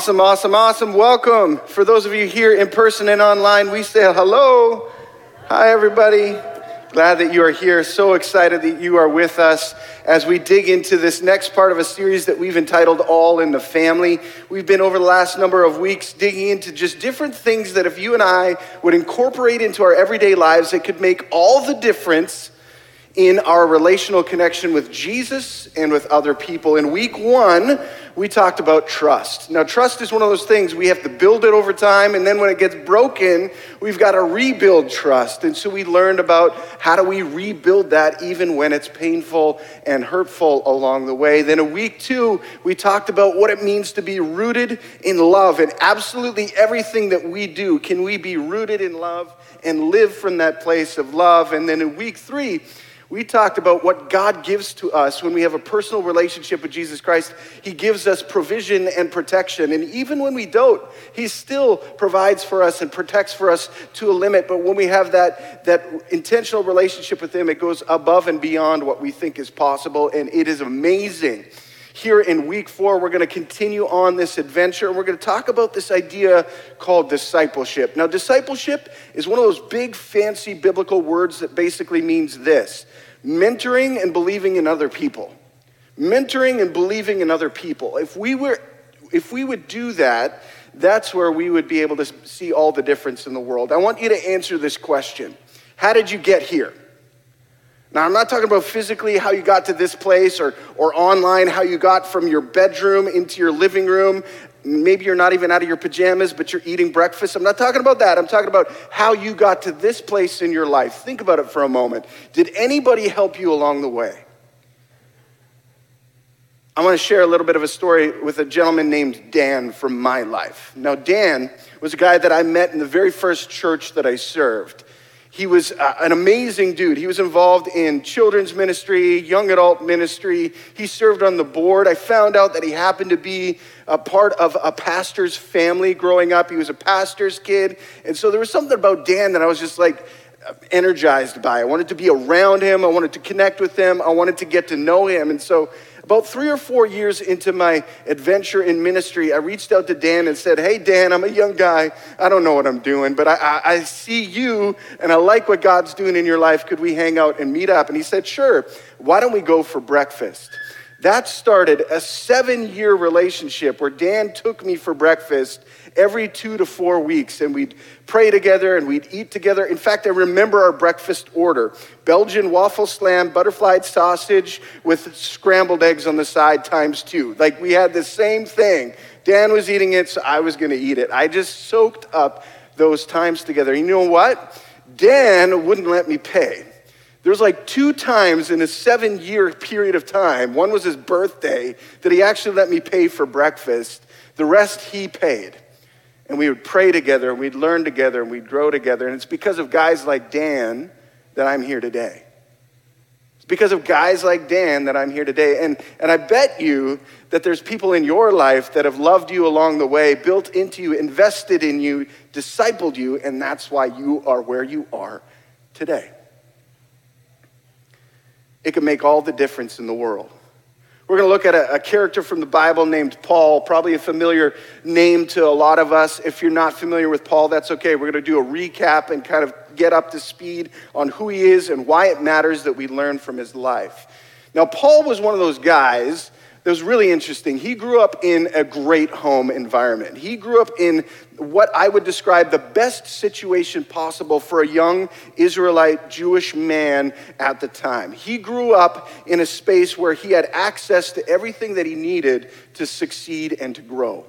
Awesome, awesome, awesome. Welcome. For those of you here in person and online, we say hello. Hi, everybody. Glad that you are here. So excited that you are with us as we dig into this next part of a series that we've entitled All in the Family. We've been over the last number of weeks digging into just different things that if you and I would incorporate into our everyday lives, it could make all the difference in our relational connection with Jesus and with other people. In week one, we talked about trust. Now, trust is one of those things we have to build it over time, and then when it gets broken, we've got to rebuild trust. And so we learned about how do we rebuild that even when it's painful and hurtful along the way. Then in week two, we talked about what it means to be rooted in love, and absolutely everything that we do, can we be rooted in love and live from that place of love? And then in week three, we talked about what God gives to us when we have a personal relationship with Jesus Christ. He gives us provision and protection. And even when we don't, He still provides for us and protects for us to a limit. But when we have that, that intentional relationship with Him, it goes above and beyond what we think is possible. And it is amazing. Here in week four, we're going to continue on this adventure and we're going to talk about this idea called discipleship. Now, discipleship is one of those big, fancy biblical words that basically means this mentoring and believing in other people. Mentoring and believing in other people. If we were if we would do that, that's where we would be able to see all the difference in the world. I want you to answer this question. How did you get here? Now, I'm not talking about physically how you got to this place or, or online, how you got from your bedroom into your living room. Maybe you're not even out of your pajamas, but you're eating breakfast. I'm not talking about that. I'm talking about how you got to this place in your life. Think about it for a moment. Did anybody help you along the way? I want to share a little bit of a story with a gentleman named Dan from my life. Now, Dan was a guy that I met in the very first church that I served. He was uh, an amazing dude. He was involved in children's ministry, young adult ministry. He served on the board. I found out that he happened to be a part of a pastor's family growing up. He was a pastor's kid. And so there was something about Dan that I was just like, energized by. I wanted to be around him. I wanted to connect with him. I wanted to get to know him. And so about three or four years into my adventure in ministry, I reached out to Dan and said, Hey, Dan, I'm a young guy. I don't know what I'm doing, but I, I, I see you and I like what God's doing in your life. Could we hang out and meet up? And he said, Sure. Why don't we go for breakfast? That started a seven year relationship where Dan took me for breakfast every two to four weeks, and we'd pray together and we'd eat together. In fact, I remember our breakfast order Belgian waffle slam, butterflied sausage with scrambled eggs on the side, times two. Like we had the same thing. Dan was eating it, so I was going to eat it. I just soaked up those times together. You know what? Dan wouldn't let me pay. There was like two times in a seven year period of time, one was his birthday, that he actually let me pay for breakfast. The rest he paid and we would pray together, and we'd learn together, and we'd grow together. And it's because of guys like Dan that I'm here today. It's because of guys like Dan that I'm here today. And, and I bet you that there's people in your life that have loved you along the way, built into you, invested in you, discipled you, and that's why you are where you are today. It can make all the difference in the world. We're going to look at a, a, character from the Bible named Paul, probably a familiar name to a lot of us. If you're not familiar with Paul, that's okay. We're going to do a recap and kind of get up to speed on who he is and why it matters that we learn from his life. Now, Paul was one of those guys that was really interesting. He grew up in a great home environment. He grew up in what I would describe the best situation possible for a young Israelite Jewish man at the time. He grew up in a space where he had access to everything that he needed to succeed and to grow,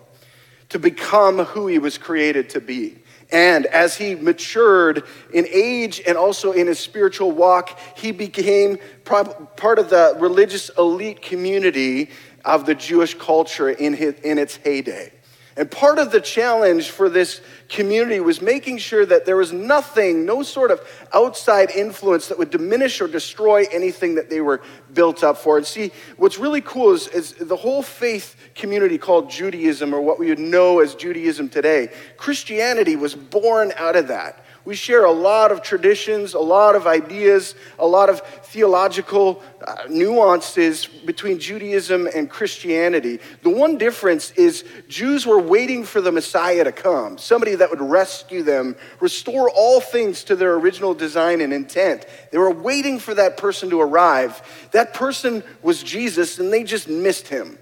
to become who he was created to be. And as he matured in age and also in his spiritual walk, he became part of the religious elite community of the Jewish culture in, his, in its heyday. And part of the challenge for this community was making sure that there was nothing, no sort of outside influence that would diminish or destroy anything that they were built up for. And see, what's really cool is, is the whole faith community called Judaism, or what we would know as Judaism today, Christianity was born out of that We share a lot of traditions, a lot of ideas, a lot of theological uh, nuances between Judaism and Christianity. The one difference is Jews were waiting for the Messiah to come, somebody that would rescue them, restore all things to their original design and intent. They were waiting for that person to arrive. That person was Jesus, and they just missed him.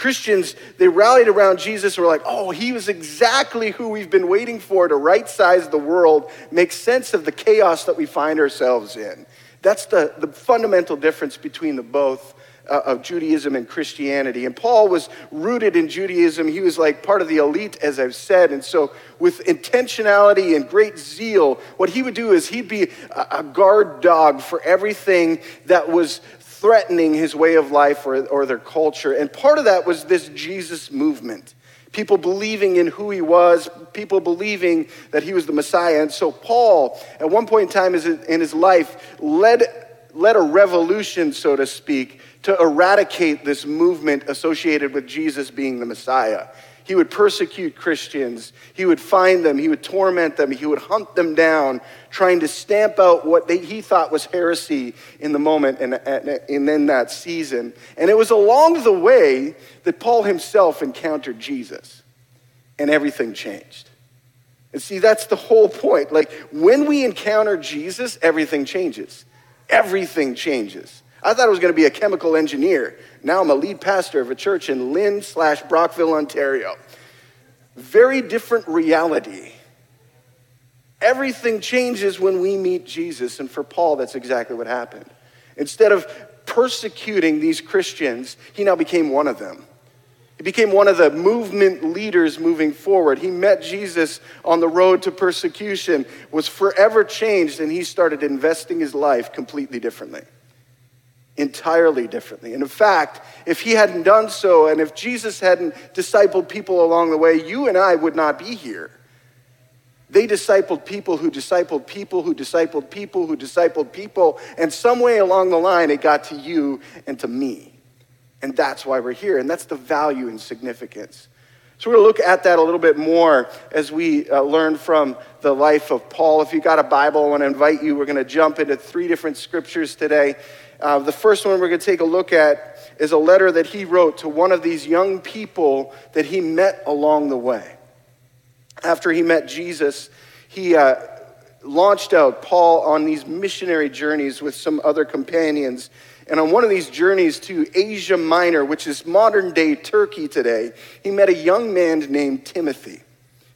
Christians, they rallied around Jesus and were like, oh, he was exactly who we've been waiting for to right size the world, make sense of the chaos that we find ourselves in. That's the, the fundamental difference between the both uh, of Judaism and Christianity. And Paul was rooted in Judaism. He was like part of the elite, as I've said. And so, with intentionality and great zeal, what he would do is he'd be a, a guard dog for everything that was threatening his way of life or, or their culture. And part of that was this Jesus movement. People believing in who he was, people believing that he was the Messiah. And so, Paul, at one point in time in his life, led, led a revolution, so to speak, to eradicate this movement associated with Jesus being the Messiah. He would persecute Christians. He would find them. He would torment them. He would hunt them down, trying to stamp out what they, he thought was heresy in the moment and, and in that season. And it was along the way that Paul himself encountered Jesus, and everything changed. And see, that's the whole point. Like, when we encounter Jesus, everything changes. Everything changes. I thought I was going to be a chemical engineer. Now I'm a lead pastor of a church in Lyn slash Brockville, Ontario. Very different reality. Everything changes when we meet Jesus, and for Paul, that's exactly what happened. Instead of persecuting these Christians, he now became one of them. He became one of the movement leaders moving forward. He met Jesus on the road to persecution, was forever changed, and he started investing his life completely differently entirely differently. And in fact, if he hadn't done so, and if Jesus hadn't discipled people along the way, you and I would not be here. They discipled people who discipled people who discipled people who discipled people, and some way along the line it got to you and to me. And that's why we're here, and that's the value and significance. So we're going to look at that a little bit more as we uh, learn from the life of Paul. If you got a Bible, I want to invite you. We're going to jump into three different scriptures today. Uh, the first one we're going to take a look at is a letter that he wrote to one of these young people that he met along the way. After he met Jesus, he uh, launched out Paul on these missionary journeys with some other companions. And on one of these journeys to Asia Minor, which is modern day Turkey today, he met a young man named Timothy.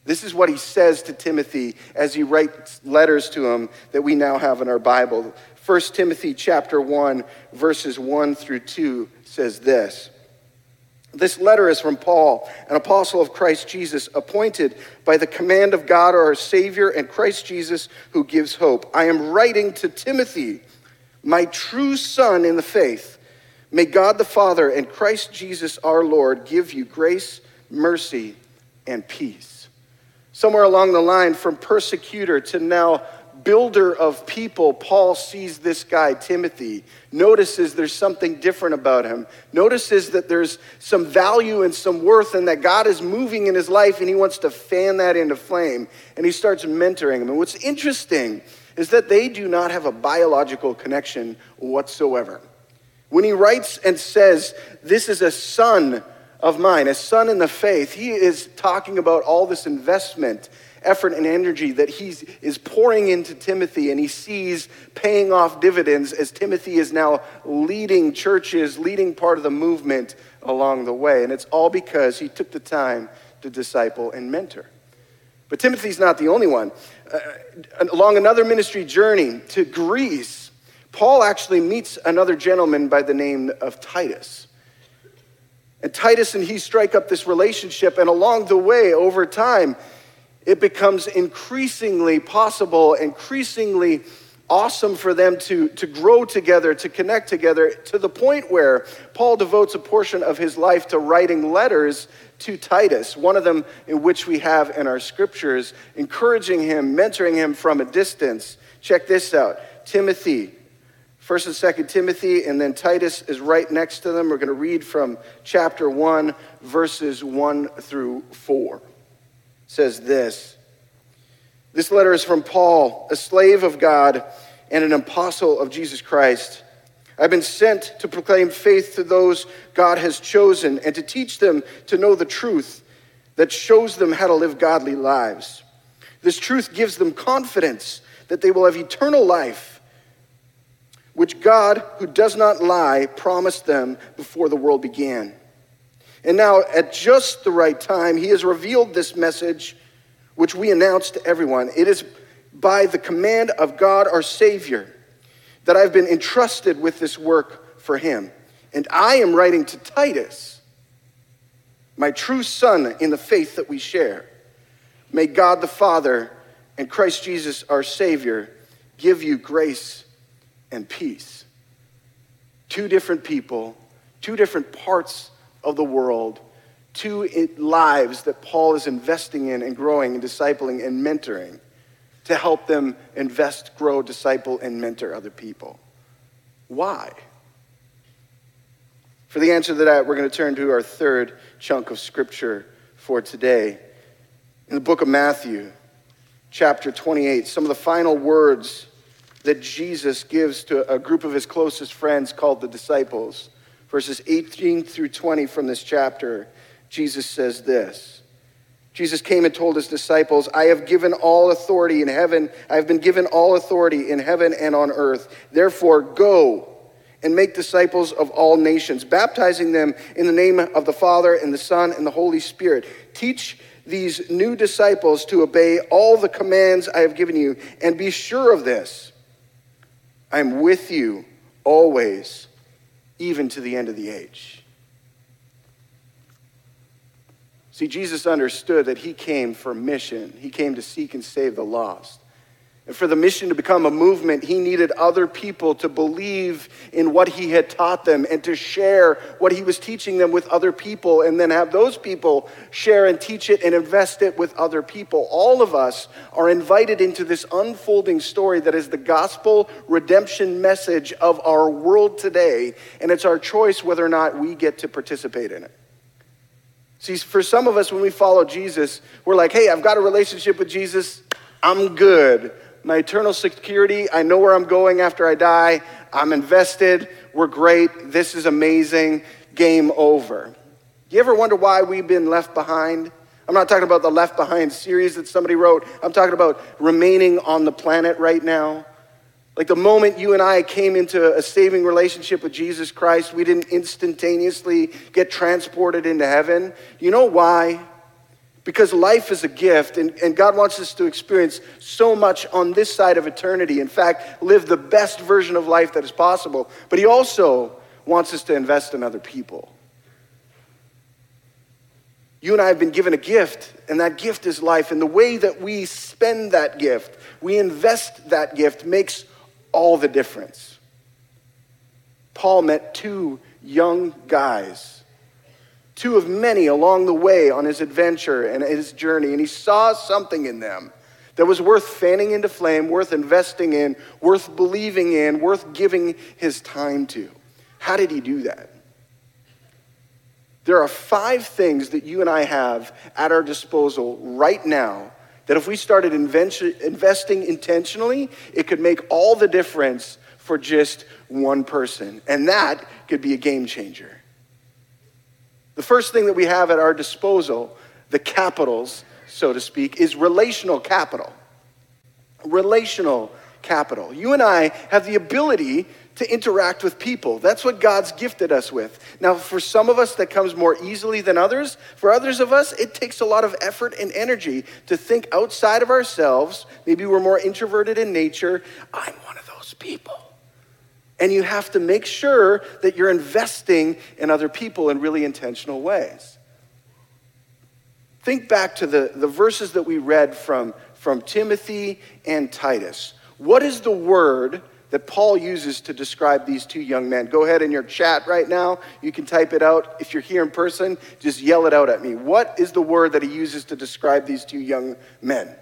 This is what he says to Timothy as he writes letters to him that we now have in our Bible. 1 Timothy chapter 1 verses 1 through 2 says this. This letter is from Paul, an apostle of Christ Jesus, appointed by the command of God our Savior and Christ Jesus, who gives hope. I am writing to Timothy, my true son in the faith. May God the Father and Christ Jesus our Lord give you grace, mercy, and peace. Somewhere along the line, from persecutor to now builder of people, Paul sees this guy, Timothy, notices there's something different about him, notices that there's some value and some worth, and that God is moving in his life, and he wants to fan that into flame. And he starts mentoring him. And what's interesting is that they do not have a biological connection whatsoever. When he writes and says, This is a son of mine, a son in the faith, he is talking about all this investment effort and energy that he is pouring into Timothy, and he sees paying off dividends as Timothy is now leading churches, leading part of the movement along the way. And it's all because he took the time to disciple and mentor. But Timothy's not the only one. Uh, along another ministry journey to Greece, Paul actually meets another gentleman by the name of Titus. And Titus and he strike up this relationship, and along the way, over time, it becomes increasingly possible, increasingly awesome for them to, to grow together, to connect together, to the point where Paul devotes a portion of his life to writing letters to Titus, one of them in which we have in our scriptures, encouraging him, mentoring him from a distance. Check this out Timothy, First and Second Timothy, and then Titus is right next to them. We're going to read from chapter 1, verses 1 through 4 says this This letter is from Paul, a slave of God and an apostle of Jesus Christ. I've been sent to proclaim faith to those God has chosen and to teach them to know the truth that shows them how to live godly lives. This truth gives them confidence that they will have eternal life, which God, who does not lie, promised them before the world began. And now, at just the right time, He has revealed this message, which we announce to everyone. It is by the command of God our Savior that I've been entrusted with this work for Him. And I am writing to Titus, my true son in the faith that we share. May God the Father and Christ Jesus our Savior give you grace and peace. Two different people, two different parts of the world, two lives that Paul is investing in and growing and discipling and mentoring to help them invest, grow, disciple, and mentor other people. Why? For the answer to that, we're going to turn to our third chunk of scripture for today. In the book of Matthew, chapter 28, some of the final words that Jesus gives to a group of his closest friends called the disciples. Verses 18 through 20 from this chapter, Jesus says this. Jesus came and told his disciples, I have given all authority in heaven. I have been given all authority in heaven and on earth. Therefore, go and make disciples of all nations, baptizing them in the name of the Father and the Son and the Holy Spirit. Teach these new disciples to obey all the commands I have given you, and be sure of this I am with you always, even to the end of the age. See, Jesus understood that he came for mission. He came to seek and save the lost. And for the mission to become a movement, he needed other people to believe in what he had taught them and to share what he was teaching them with other people, and then have those people share and teach it and invest it with other people. All of us are invited into this unfolding story that is the gospel redemption message of our world today, and it's our choice whether or not we get to participate in it. See, for some of us, when we follow Jesus, we're like, hey, I've got a relationship with Jesus. I'm good. My eternal security, I know where I'm going after I die. I'm invested. We're great. This is amazing. Game over. You ever wonder why we've been left behind? I'm not talking about the Left Behind series that somebody wrote. I'm talking about remaining on the planet right now. Like the moment you and I came into a saving relationship with Jesus Christ, we didn't instantaneously get transported into heaven. You know why? Because life is a gift, and, and God wants us to experience so much on this side of eternity. In fact, live the best version of life that is possible. But He also wants us to invest in other people. You and I have been given a gift, and that gift is life. And the way that we spend that gift, we invest that gift, makes all the difference. Paul met two young guys, two of many along the way on his adventure and his journey, and he saw something in them that was worth fanning into flame, worth investing in, worth believing in, worth giving his time to. How did he do that? There are five things that you and I have at our disposal right now that if we started investing intentionally, it could make all the difference for just one person. And that could be a game changer. The first thing that we have at our disposal, the capitals, so to speak, is relational capital. Relational capital. You and I have the ability to interact with people. That's what God's gifted us with. Now, for some of us, that comes more easily than others. For others of us, it takes a lot of effort and energy to think outside of ourselves. Maybe we're more introverted in nature. I'm one of those people. And you have to make sure that you're investing in other people in really intentional ways. Think back to the, the verses that we read from, from Timothy and Titus. What is the word? that Paul uses to describe these two young men. Go ahead in your chat right now. You can type it out. If you're here in person, just yell it out at me. What is the word that he uses to describe these two young men?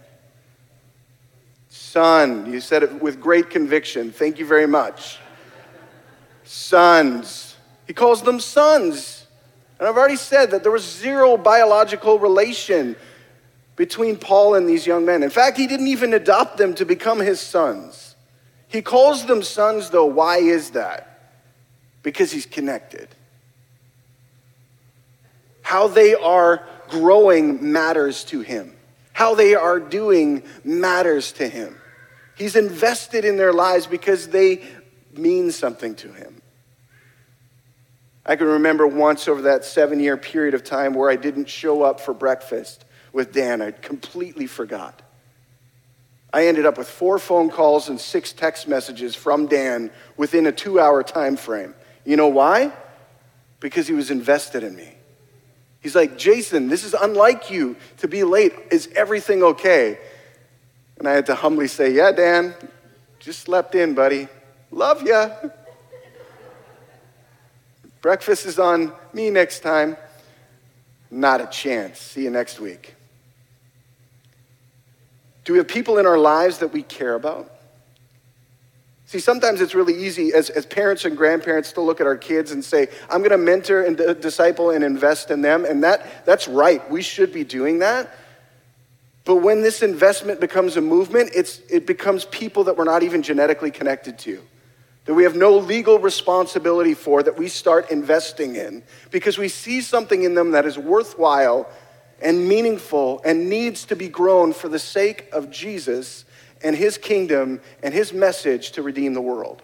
Son. You said it with great conviction. Thank you very much. Sons. He calls them sons. And I've already said that there was zero biological relation between Paul and these young men. In fact, he didn't even adopt them to become his sons. He calls them sons, though. Why is that? Because he's connected. How they are growing matters to him, how they are doing matters to him. He's invested in their lives because they mean something to him. I can remember once over that seven year period of time where I didn't show up for breakfast with Dan. I completely forgot. I ended up with four phone calls and six text messages from Dan within a two hour time frame. You know why? Because he was invested in me. He's like, Jason, this is unlike you to be late. Is everything okay? And I had to humbly say, Yeah, Dan, just slept in, buddy. Love ya. Breakfast is on me next time. Not a chance. See you next week. Do we have people in our lives that we care about? See, sometimes it's really easy as, as parents and grandparents to look at our kids and say, I'm going to mentor and d- disciple and invest in them. And that, that's right. We should be doing that. But when this investment becomes a movement, it's, it becomes people that we're not even genetically connected to that we have no legal responsibility for, that we start investing in because we see something in them that is worthwhile and meaningful and needs to be grown for the sake of Jesus and his kingdom and his message to redeem the world.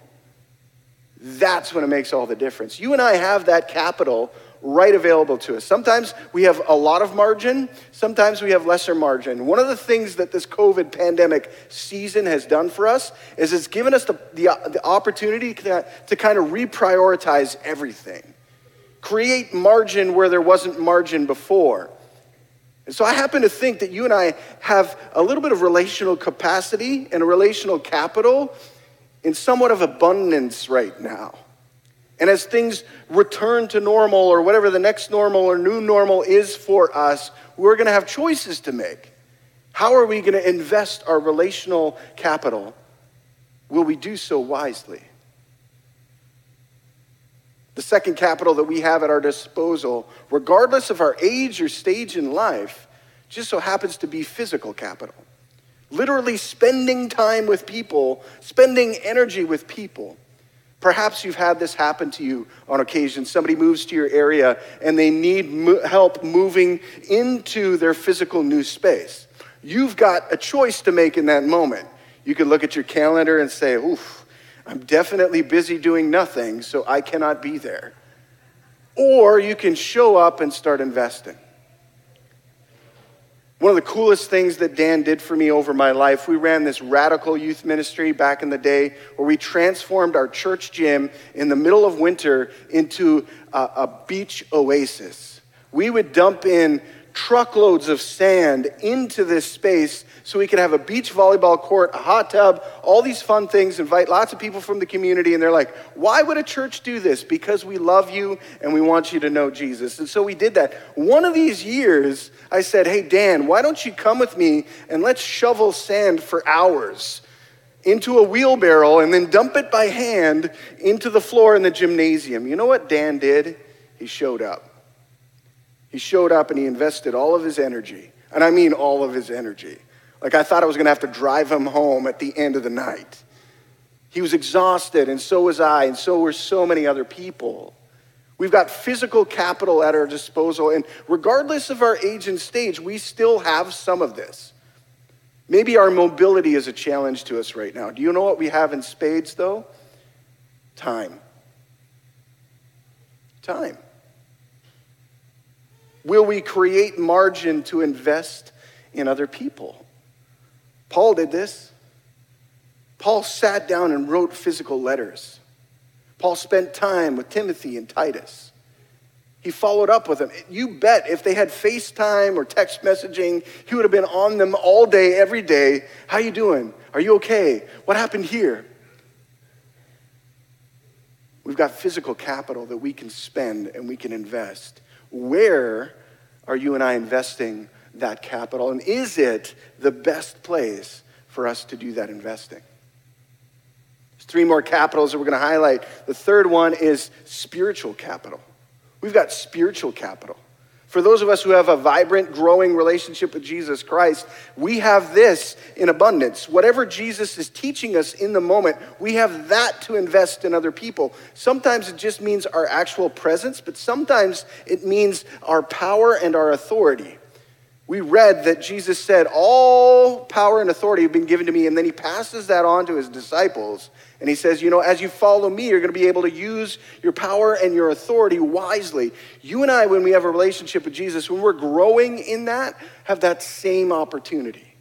That's when it makes all the difference. You and I have that capital right available to us. Sometimes we have a lot of margin, sometimes we have lesser margin. One of the things that this COVID pandemic season has done for us is it's given us the, the, the opportunity to, to kind of reprioritize everything, create margin where there wasn't margin before. And so I happen to think that you and I have a little bit of relational capacity and a relational capital in somewhat of abundance right now. And as things return to normal or whatever the next normal or new normal is for us, we're going to have choices to make. How are we going to invest our relational capital? Will we do so wisely? The second capital that we have at our disposal, regardless of our age or stage in life, just so happens to be physical capital. Literally spending time with people, spending energy with people. Perhaps you've had this happen to you on occasion. Somebody moves to your area and they need mo- help moving into their physical new space. You've got a choice to make in that moment. You can look at your calendar and say, oof, I'm definitely busy doing nothing, so I cannot be there. Or you can show up and start investing. One of the coolest things that Dan did for me over my life, we ran this radical youth ministry back in the day where we transformed our church gym in the middle of winter into a, a beach oasis. We would dump in truckloads of sand into this space so we could have a beach volleyball court, a hot tub, all these fun things, invite lots of people from the community. And they're like, why would a church do this? Because we love you and we want you to know Jesus. And so we did that. One of these years, I said, hey, Dan, why don't you come with me and let's shovel sand for hours? into a wheelbarrow and then dump it by hand into the floor in the gymnasium. You know what Dan did? He showed up. He showed up and he invested all of his energy. And I mean all of his energy. Like I thought I was going to have to drive him home at the end of the night. He was exhausted, and so was I, and so were so many other people. We've got physical capital at our disposal, and regardless of our age and stage, we still have some of this. Maybe our mobility is a challenge to us right now. Do you know what we have in spades, though? Time. Time. Will we create margin to invest in other people? Paul did this. Paul sat down and wrote physical letters. Paul spent time with Timothy and Titus. He followed up with them. You bet if they had FaceTime or text messaging, he would have been on them all day, every day. How you doing? Are you okay? What happened here? We've got physical capital that we can spend and we can invest. Where are you and I investing that capital? And is it the best place for us to do that investing? There's three more capitals that we're going to highlight. The third one is spiritual capital. We've got spiritual capital. For those of us who have a vibrant, growing relationship with Jesus Christ, we have this in abundance. Whatever Jesus is teaching us in the moment, we have that to invest in other people. Sometimes it just means our actual presence, but sometimes it means our power and our authority. We read that Jesus said, All power and authority have been given to me, and then he passes that on to his disciples. And he says, You know, as you follow me, you're going to be able to use your power and your authority wisely. You and I, when we have a relationship with Jesus, when we're growing in that, have that same opportunity.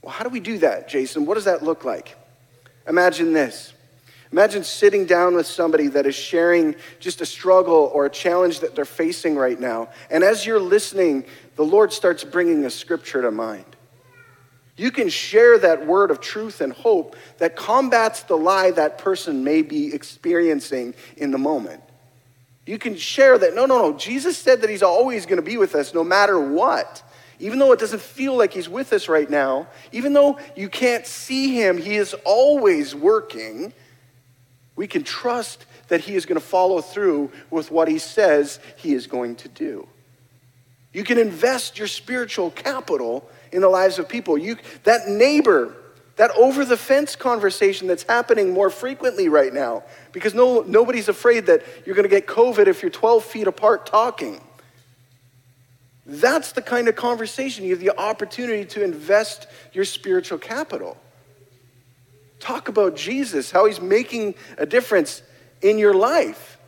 Well, how do we do that, Jason? What does that look like? Imagine this. Imagine sitting down with somebody that is sharing just a struggle or a challenge that they're facing right now. And as you're listening, the Lord starts bringing a scripture to mind. You can share that word of truth and hope that combats the lie that person may be experiencing in the moment. You can share that, no, no, no, Jesus said that he's always going to be with us no matter what. Even though it doesn't feel like he's with us right now, even though you can't see him, he is always working. We can trust that he is going to follow through with what he says he is going to do. You can invest your spiritual capital in the lives of people. You, that neighbor, that over the fence conversation that's happening more frequently right now, because no, nobody's afraid that you're going to get COVID if you're 12 feet apart talking. That's the kind of conversation you have the opportunity to invest your spiritual capital. Talk about Jesus, how he's making a difference in your life.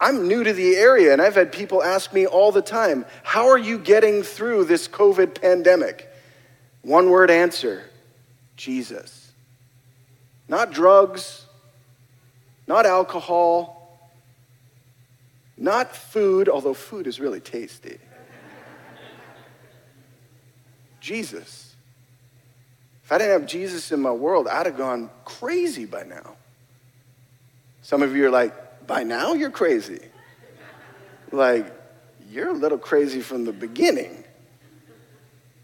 I'm new to the area, and I've had people ask me all the time, How are you getting through this COVID pandemic? One word answer Jesus. Not drugs, not alcohol, not food, although food is really tasty. Jesus. If I didn't have Jesus in my world, I'd have gone crazy by now. Some of you are like, by now you're crazy. Like, you're a little crazy from the beginning.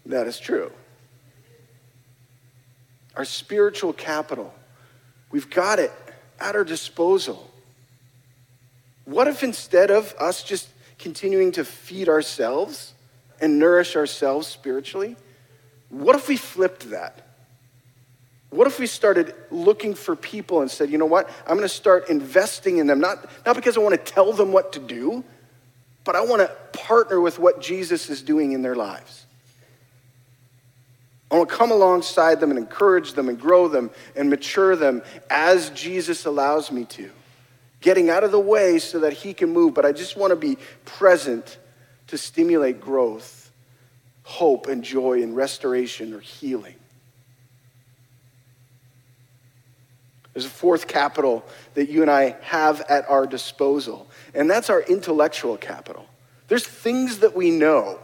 That is true. Our spiritual capital, we've got it at our disposal. What if instead of us just continuing to feed ourselves and nourish ourselves spiritually, what if we flipped that? What if we started looking for people and said, you know what? I'm going to start investing in them, not, not because I want to tell them what to do, but I want to partner with what Jesus is doing in their lives. I want to come alongside them and encourage them and grow them and mature them as Jesus allows me to. Getting out of the way so that He can move, but I just want to be present to stimulate growth, hope, and joy, and restoration or healing. There's a fourth capital that you and I have at our disposal, and that's our intellectual capital. There's things that we know.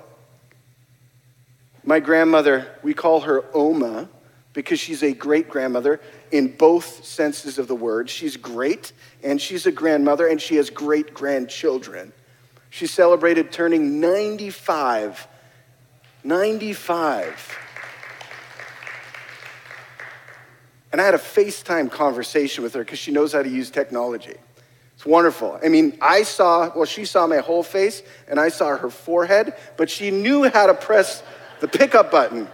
My grandmother, we call her Oma because she's a great grandmother in both senses of the word. She's great, and she's a grandmother, and she has great grandchildren. She celebrated turning 95. 95. And I had a FaceTime conversation with her because she knows how to use technology. It's wonderful. I mean, I saw, well, she saw my whole face and I saw her forehead, but she knew how to press the pickup button.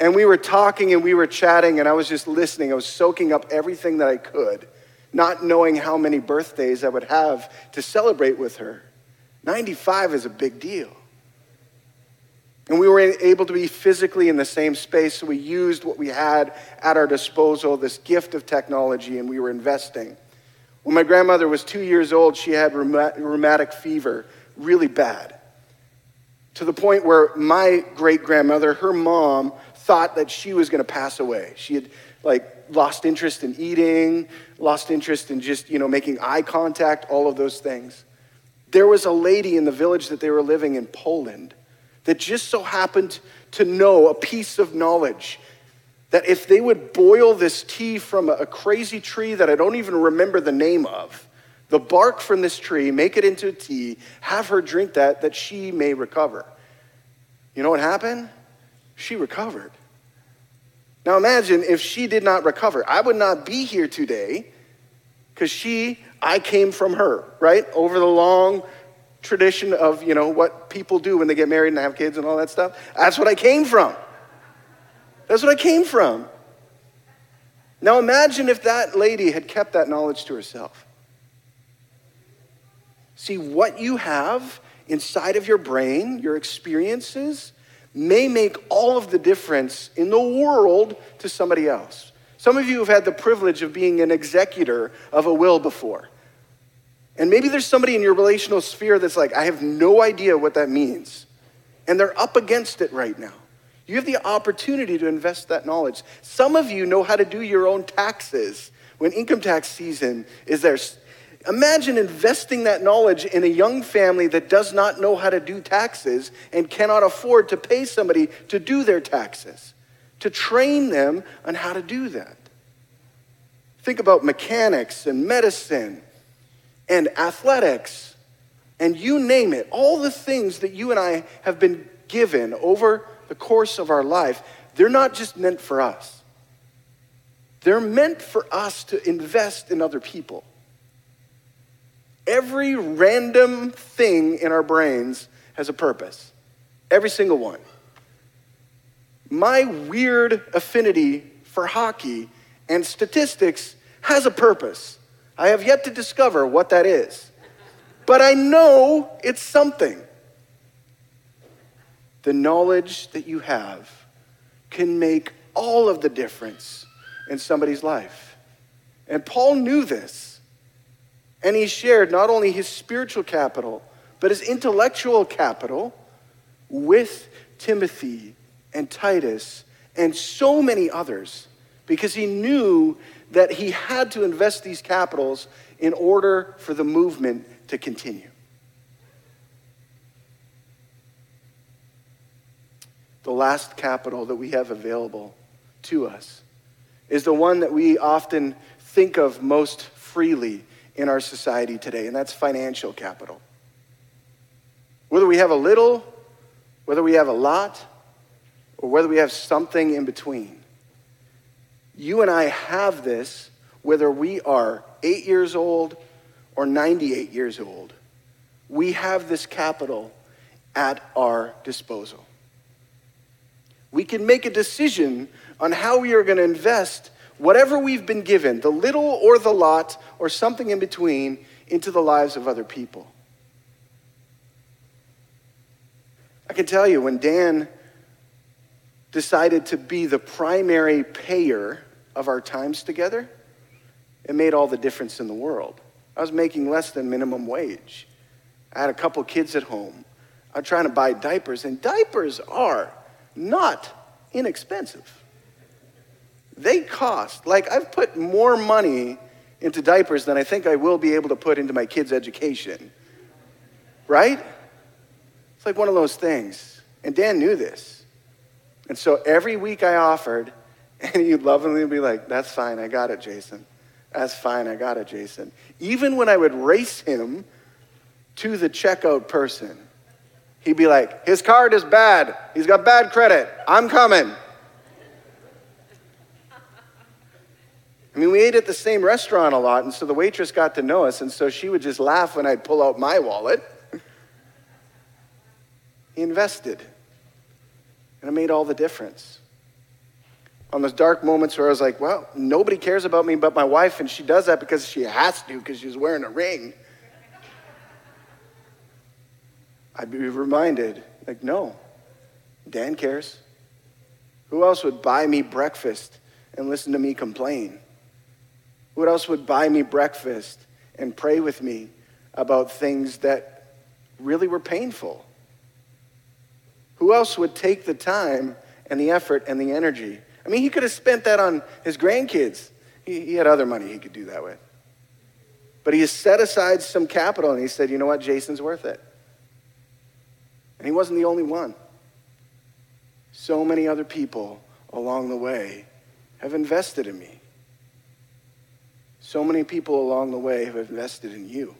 And we were talking and we were chatting, and I was just listening. I was soaking up everything that I could, not knowing how many birthdays I would have to celebrate with her. 95 is a big deal. And we were able to be physically in the same space, so we used what we had at our disposal, this gift of technology, and we were investing. When my grandmother was two years old, she had rheumatic fever, really bad, to the point where my great grandmother, her mom, thought that she was going to pass away. She had like lost interest in eating, lost interest in just, you know, making eye contact, all of those things. There was a lady in the village that they were living in Poland that just so happened to know a piece of knowledge that if they would boil this tea from a crazy tree that I don't even remember the name of, the bark from this tree, make it into tea, have her drink that, that she may recover. You know what happened? She recovered. Now imagine if she did not recover. I would not be here today because she I came from her, right? Over the long tradition of, you know, what people do when they get married and have kids and all that stuff. That's what I came from. That's what I came from. Now imagine if that lady had kept that knowledge to herself. See, what you have inside of your brain, your experiences, may make all of the difference in the world to somebody else. Some of you have had the privilege of being an executor of a will before. And maybe there's somebody in your relational sphere that's like, I have no idea what that means. And they're up against it right now. You have the opportunity to invest that knowledge. Some of you know how to do your own taxes when income tax season is there. Imagine investing that knowledge in a young family that does not know how to do taxes and cannot afford to pay somebody to do their taxes, to train them on how to do that. Think about mechanics and medicine and athletics and you name it, all the things that you and I have been given over the course of our life, they're not just meant for us. They're meant for us to invest in other people. Every random thing in our brains has a purpose, every single one. My weird affinity for hockey and statistics has a purpose. I have yet to discover what that is, but I know it's something the knowledge that you have can make all of the difference in somebody's life. And Paul knew this. And he shared not only his spiritual capital, but his intellectual capital with Timothy and Titus and so many others because he knew that he had to invest these capitals in order for the movement to continue. the last capital that we have available to us is the one that we often think of most freely in our society today, and that's financial capital. Whether we have a little, whether we have a lot, or whether we have something in between, you and I have this whether we are eight years old or 98 years old. We have this capital at our disposal we can make a decision on how we are going to invest whatever we've been given, the little or the lot or something in between, into the lives of other people. I can tell you when Dan decided to be the primary payer of our times together, it made all the difference in the world. I was making less than minimum wage. I had a couple kids at home. I'm trying to buy diapers, and diapers are not inexpensive. They cost, like, I've put more money into diapers than I think I will be able to put into my kids' education. Right? It's like one of those things. And Dan knew this. And so every week I offered, and he'd lovingly be like, That's fine, I got it, Jason. That's fine, I got it, Jason. Even when I would race him to the checkout person, he'd be like, His card is bad. He's got bad credit. I'm coming. I mean, we ate at the same restaurant a lot, and so the waitress got to know us, and so she would just laugh when I'd pull out my wallet. he invested, and it made all the difference. On those dark moments where I was like, well, nobody cares about me but my wife, and she does that because she has to, because she's wearing a ring. I'd be reminded, like, no, Dan cares. Who else would buy me breakfast and listen to me complain? Who else would buy me breakfast and pray with me about things that really were painful? Who else would take the time and the effort and the energy? I mean, he could have spent that on his grandkids. He, he had other money he could do that with. But he set aside some capital and he said, you know what, Jason's worth it. And he wasn't the only one. So many other people along the way have invested in me. So many people along the way have invested in you.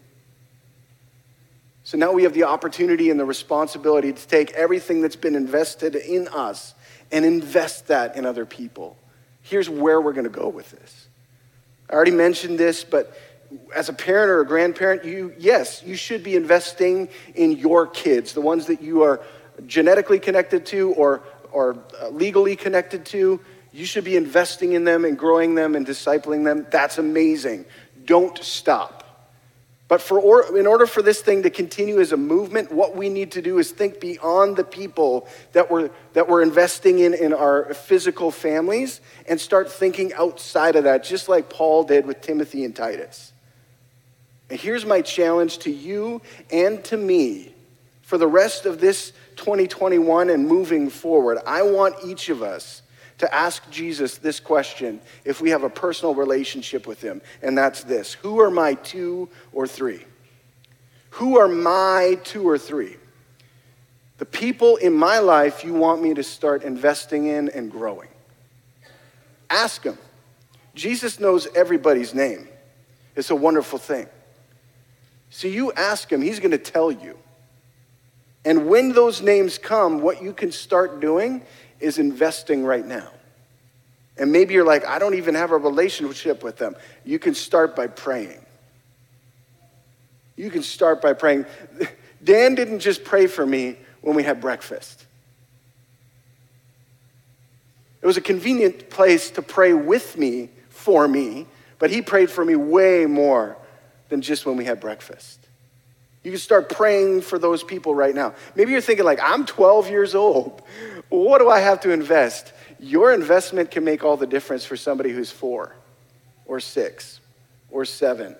So now we have the opportunity and the responsibility to take everything that's been invested in us and invest that in other people. Here's where we're going to go with this. I already mentioned this, but as a parent or a grandparent, you, yes, you should be investing in your kids, the ones that you are genetically connected to or, or uh, legally connected to. You should be investing in them and growing them and discipling them. That's amazing. Don't stop. But for or, in order for this thing to continue as a movement, what we need to do is think beyond the people that we're, that we're investing in in our physical families and start thinking outside of that, just like Paul did with Timothy and Titus. And here's my challenge to you and to me for the rest of this 2021 and moving forward. I want each of us to ask Jesus this question if we have a personal relationship with him, and that's this Who are my two or three? Who are my two or three? The people in my life you want me to start investing in and growing. Ask him. Jesus knows everybody's name. It's a wonderful thing. So you ask him, he's going to tell you. And when those names come, what you can start doing is investing right now. And maybe you're like, I don't even have a relationship with them. You can start by praying. You can start by praying. Dan didn't just pray for me when we had breakfast. It was a convenient place to pray with me, for me, but he prayed for me way more than just when we had breakfast. You can start praying for those people right now. Maybe you're thinking, like, I'm 12 years old. What do I have to invest? Your investment can make all the difference for somebody who's four, or six, or seven,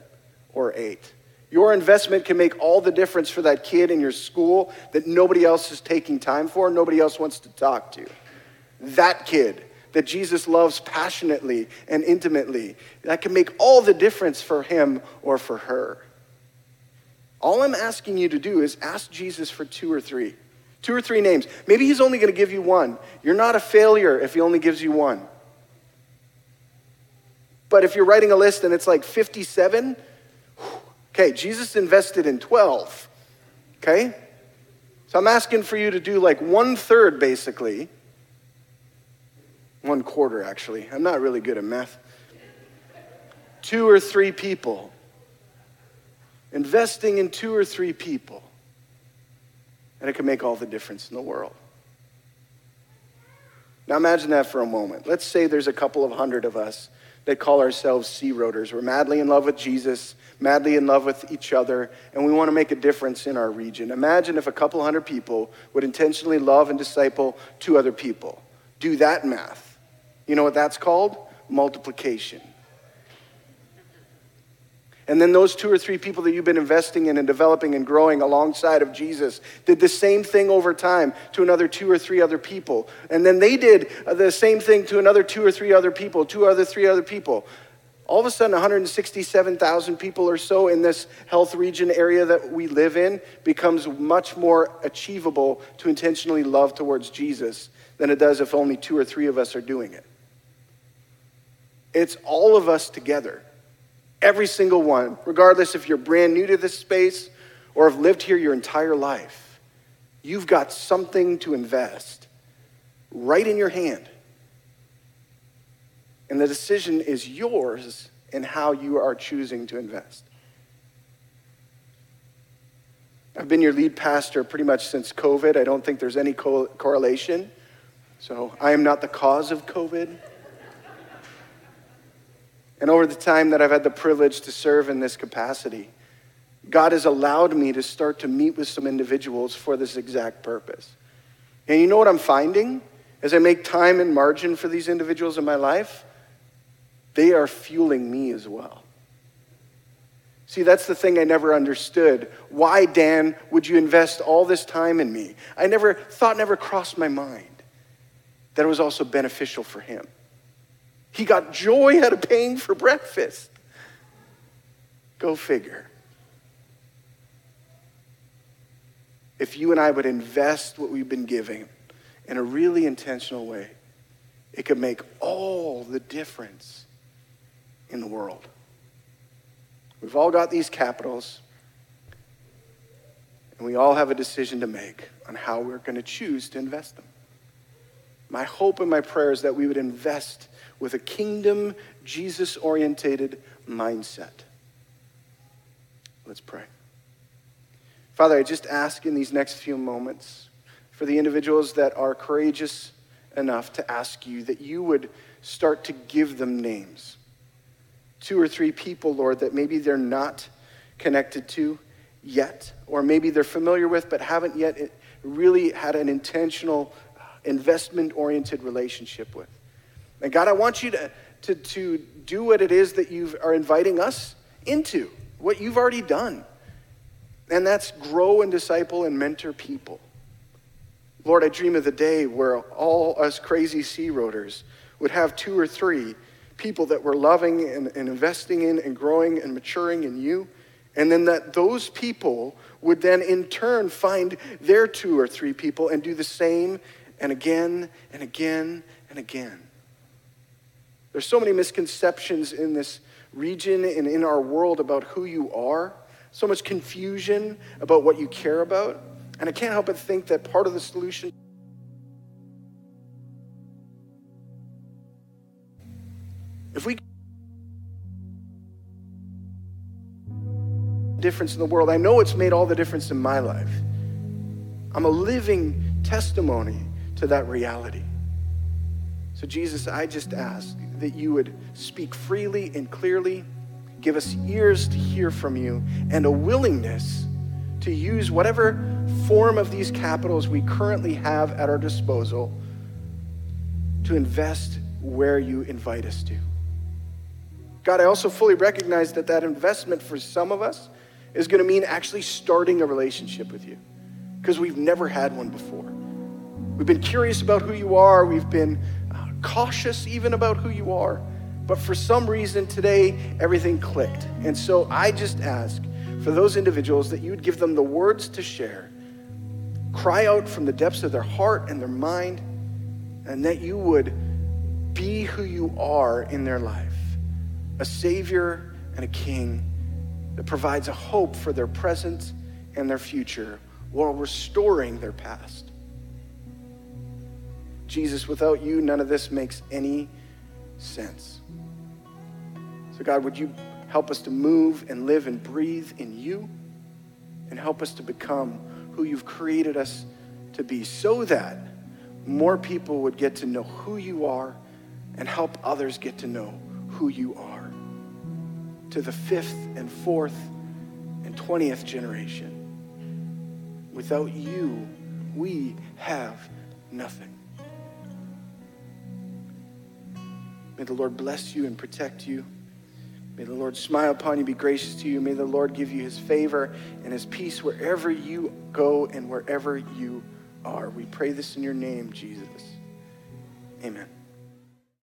or eight. Your investment can make all the difference for that kid in your school that nobody else is taking time for, nobody else wants to talk to. That kid that Jesus loves passionately and intimately, that can make all the difference for him or for her. All I'm asking you to do is ask Jesus for two or three. Two or three names. Maybe he's only going to give you one. You're not a failure if he only gives you one. But if you're writing a list and it's like 57, okay, Jesus invested in 12. Okay? So I'm asking for you to do like one third basically. One quarter, actually. I'm not really good at math. Two or three people. Investing in two or three people and it can make all the difference in the world. Now imagine that for a moment. Let's say there's a couple of hundred of us that call ourselves sea roaders. We're madly in love with Jesus, madly in love with each other, and we want to make a difference in our region. Imagine if a couple hundred people would intentionally love and disciple two other people. Do that math. You know what that's called? Multiplication. And then those two or three people that you've been investing in and developing and growing alongside of Jesus did the same thing over time to another two or three other people. And then they did uh, the same thing to another two or three other people, two other three other people. All of a sudden, 167,000 people or so in this health region area that we live in becomes much more achievable to intentionally love towards Jesus than it does if only two or three of us are doing it. It's all of us together. Every single one, regardless if you're brand new to this space or have lived here your entire life, you've got something to invest right in your hand. And the decision is yours in how you are choosing to invest. I've been your lead pastor pretty much since COVID. I don't think there's any co- correlation. So I am not the cause of COVID. And over the time that I've had the privilege to serve in this capacity, God has allowed me to start to meet with some individuals for this exact purpose. And you know what I'm finding? As I make time and margin for these individuals in my life, they are fueling me as well. See, that's the thing I never understood. Why, Dan, would you invest all this time in me? I never thought, never crossed my mind that it was also beneficial for him. He got joy out of paying for breakfast. Go figure. If you and I would invest what we've been giving in a really intentional way, it could make all the difference in the world. We've all got these capitals, and we all have a decision to make on how we're going to choose to invest them. My hope and my prayer is that we would invest with a kingdom, Jesus orientated mindset. Let's pray. Father, I just ask in these next few moments for the individuals that are courageous enough to ask you that you would start to give them names. Two or three people, Lord, that maybe they're not connected to yet, or maybe they're familiar with but haven't yet really had an intentional, uh, investment oriented relationship with. And God, I want you to, to, to do what it is that you are inviting us into, what you've already done. And that's grow and disciple and mentor people. Lord, I dream of the day where all us crazy sea roaders would have two or three people that we're loving and, and investing in and growing and maturing in you. And then that those people would then in turn find their two or three people and do the same and again and again and again. There's so many misconceptions in this region and in our world about who you are, so much confusion about what you care about. And I can't help but think that part of the solution. If we difference in the world, I know it's made all the difference in my life. I'm a living testimony to that reality. So, Jesus, I just ask that you would speak freely and clearly, give us ears to hear from you, and a willingness to use whatever form of these capitals we currently have at our disposal to invest where you invite us to. God, I also fully recognize that that investment for some of us is going to mean actually starting a relationship with you because we've never had one before. We've been curious about who you are, we've been cautious even about who you are, but for some reason today, everything clicked. And so I just ask for those individuals that you would give them the words to share, cry out from the depths of their heart and their mind, and that you would be who you are in their life a Savior and a King that provides a hope for their present and their future while restoring their past. Jesus, without you, none of this makes any sense. So, God, would you help us to move and live and breathe in you and help us to become who you've created us to be so that more people would get to know who you are and help others get to know who you are to the fifth and fourth and twentieth generation. Without you, we have nothing. May the Lord bless you and protect you. May the Lord smile upon you, be gracious to you. May the Lord give you his favor and his peace wherever you go and wherever you are. We pray this in your name, Jesus. Amen.